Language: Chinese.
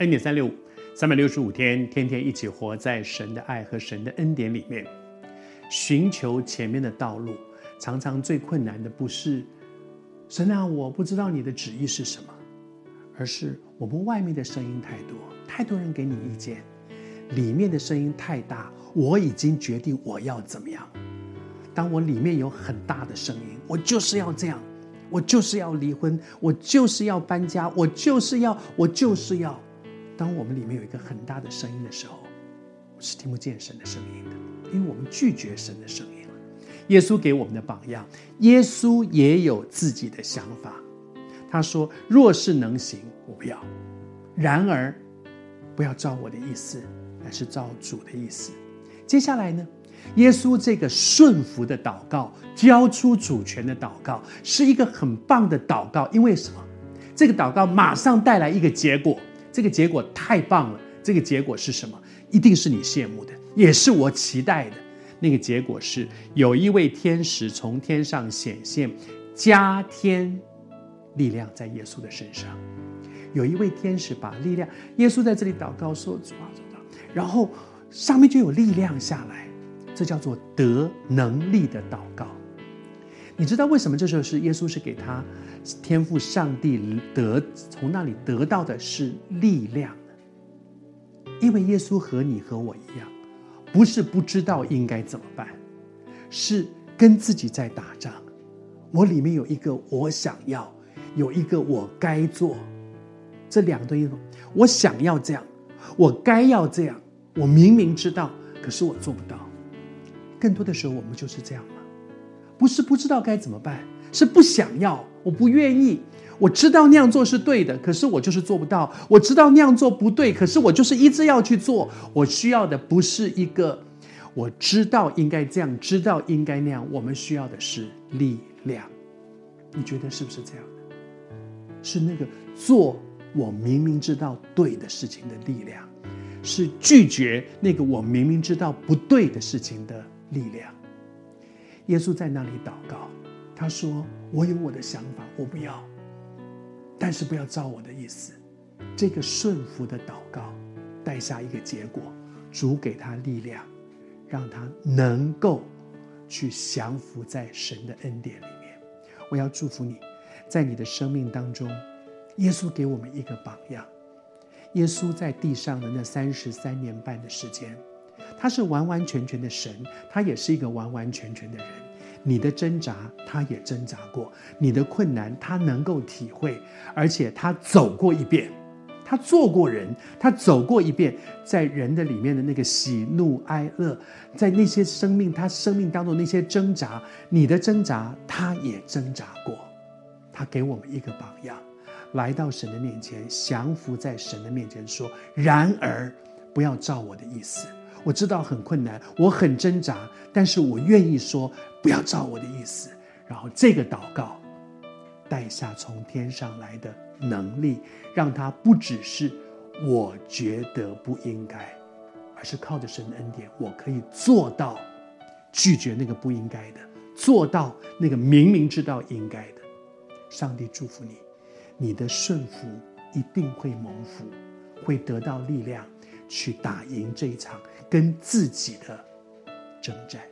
恩典三六五，三百六十五天，天天一起活在神的爱和神的恩典里面，寻求前面的道路。常常最困难的不是神啊，我不知道你的旨意是什么，而是我们外面的声音太多，太多人给你意见，里面的声音太大，我已经决定我要怎么样。当我里面有很大的声音，我就是要这样。我就是要离婚，我就是要搬家，我就是要，我就是要。当我们里面有一个很大的声音的时候，是听不见神的声音的，因为我们拒绝神的声音。耶稣给我们的榜样，耶稣也有自己的想法。他说：“若是能行，我不要；然而，不要照我的意思，乃是照主的意思。”接下来呢？耶稣这个顺服的祷告，交出主权的祷告，是一个很棒的祷告。因为什么？这个祷告马上带来一个结果，这个结果太棒了。这个结果是什么？一定是你羡慕的，也是我期待的。那个结果是，有一位天使从天上显现，加添力量在耶稣的身上。有一位天使把力量，耶稣在这里祷告说：“主啊，主啊。”然后上面就有力量下来。这叫做得能力的祷告。你知道为什么这时候是耶稣是给他天赋上帝得从那里得到的是力量呢？因为耶稣和你和我一样，不是不知道应该怎么办，是跟自己在打仗。我里面有一个我想要，有一个我该做，这两个东西，我想要这样，我该要这样，我明明知道，可是我做不到。更多的时候，我们就是这样吗？不是不知道该怎么办，是不想要，我不愿意。我知道那样做是对的，可是我就是做不到。我知道那样做不对，可是我就是一直要去做。我需要的不是一个我知道应该这样，知道应该那样。我们需要的是力量。你觉得是不是这样？是那个做我明明知道对的事情的力量，是拒绝那个我明明知道不对的事情的。力量，耶稣在那里祷告，他说：“我有我的想法，我不要，但是不要照我的意思。”这个顺服的祷告带下一个结果，主给他力量，让他能够去降服在神的恩典里面。我要祝福你，在你的生命当中，耶稣给我们一个榜样。耶稣在地上的那三十三年半的时间。他是完完全全的神，他也是一个完完全全的人。你的挣扎，他也挣扎过；你的困难，他能够体会，而且他走过一遍，他做过人，他走过一遍，在人的里面的那个喜怒哀乐，在那些生命，他生命当中那些挣扎，你的挣扎，他也挣扎过。他给我们一个榜样，来到神的面前，降服在神的面前，说：“然而，不要照我的意思。”我知道很困难，我很挣扎，但是我愿意说，不要照我的意思。然后这个祷告带下从天上来的能力，让他不只是我觉得不应该，而是靠着神的恩典，我可以做到拒绝那个不应该的，做到那个明明知道应该的。上帝祝福你，你的顺服一定会蒙福，会得到力量。去打赢这一场跟自己的征战。